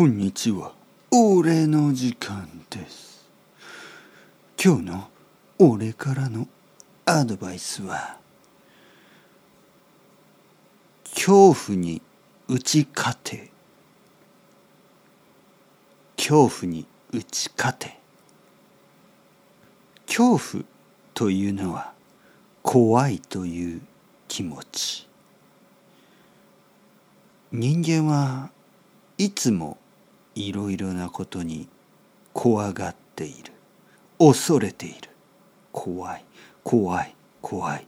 こんにちは。俺の時間です。今日の俺からのアドバイスは、恐怖に打ち勝て。恐怖に打ち勝て。恐怖というのは怖いという気持ち。人間はいつもいろいろなことに怖がっている。恐れている。怖い。怖い。怖い。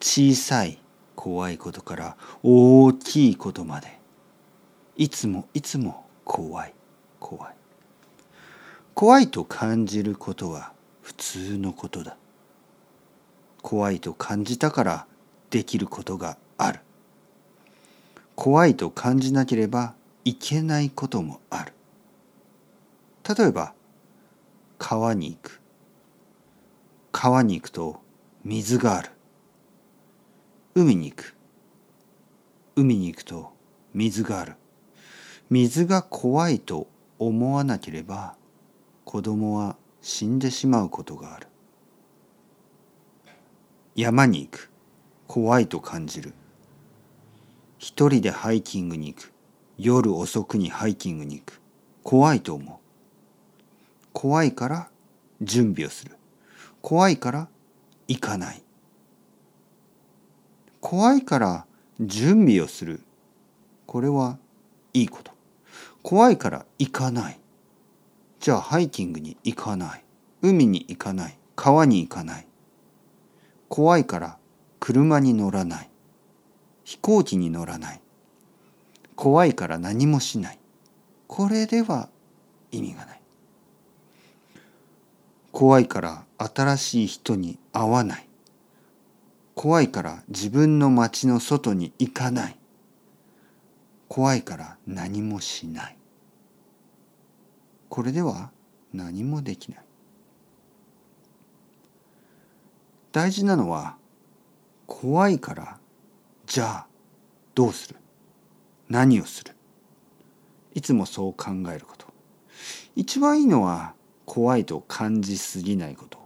小さい怖いことから大きいことまで。いつもいつも怖い。怖い。怖いと感じることは普通のことだ。怖いと感じたからできることがある。怖いと感じなければいけないこともある。例えば川に行く。川に行くと水がある。海に行く。海に行くと水がある。水が怖いと思わなければ子供は死んでしまうことがある。山に行く。怖いと感じる。一人でハイキングに行く。夜遅くにハイキングに行く。怖いと思う。怖いから準備をする。怖いから行かない。怖いから準備をする。これはいいこと。怖いから行かない。じゃあハイキングに行かない。海に行かない。川に行かない。怖いから車に乗らない。飛行機に乗らない。怖いから何もしない。これでは意味がない。怖いから新しい人に会わない。怖いから自分の町の外に行かない。怖いから何もしない。これでは何もできない。大事なのは怖いからじゃあどうする？何をする？いつもそう考えること。一番いいのは怖いと感じすぎないこと。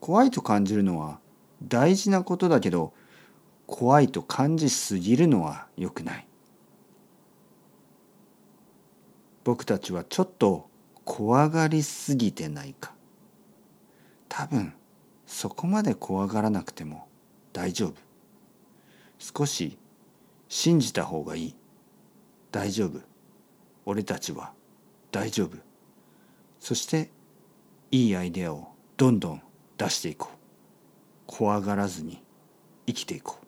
怖いと感じるのは大事なことだけど怖いと感じすぎるのは良くない。僕たちはちょっと怖がりすぎてないか。多分そこまで怖がらなくても大丈夫。少し信じた方がいい。大丈夫。俺たちは大丈夫。そしていいアイデアをどんどん出していこう。怖がらずに生きていこう。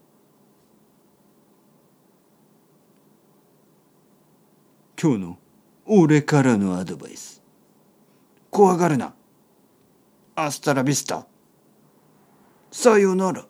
今日の俺からのアドバイス。怖がるな。アスタラビスタ。さよなら。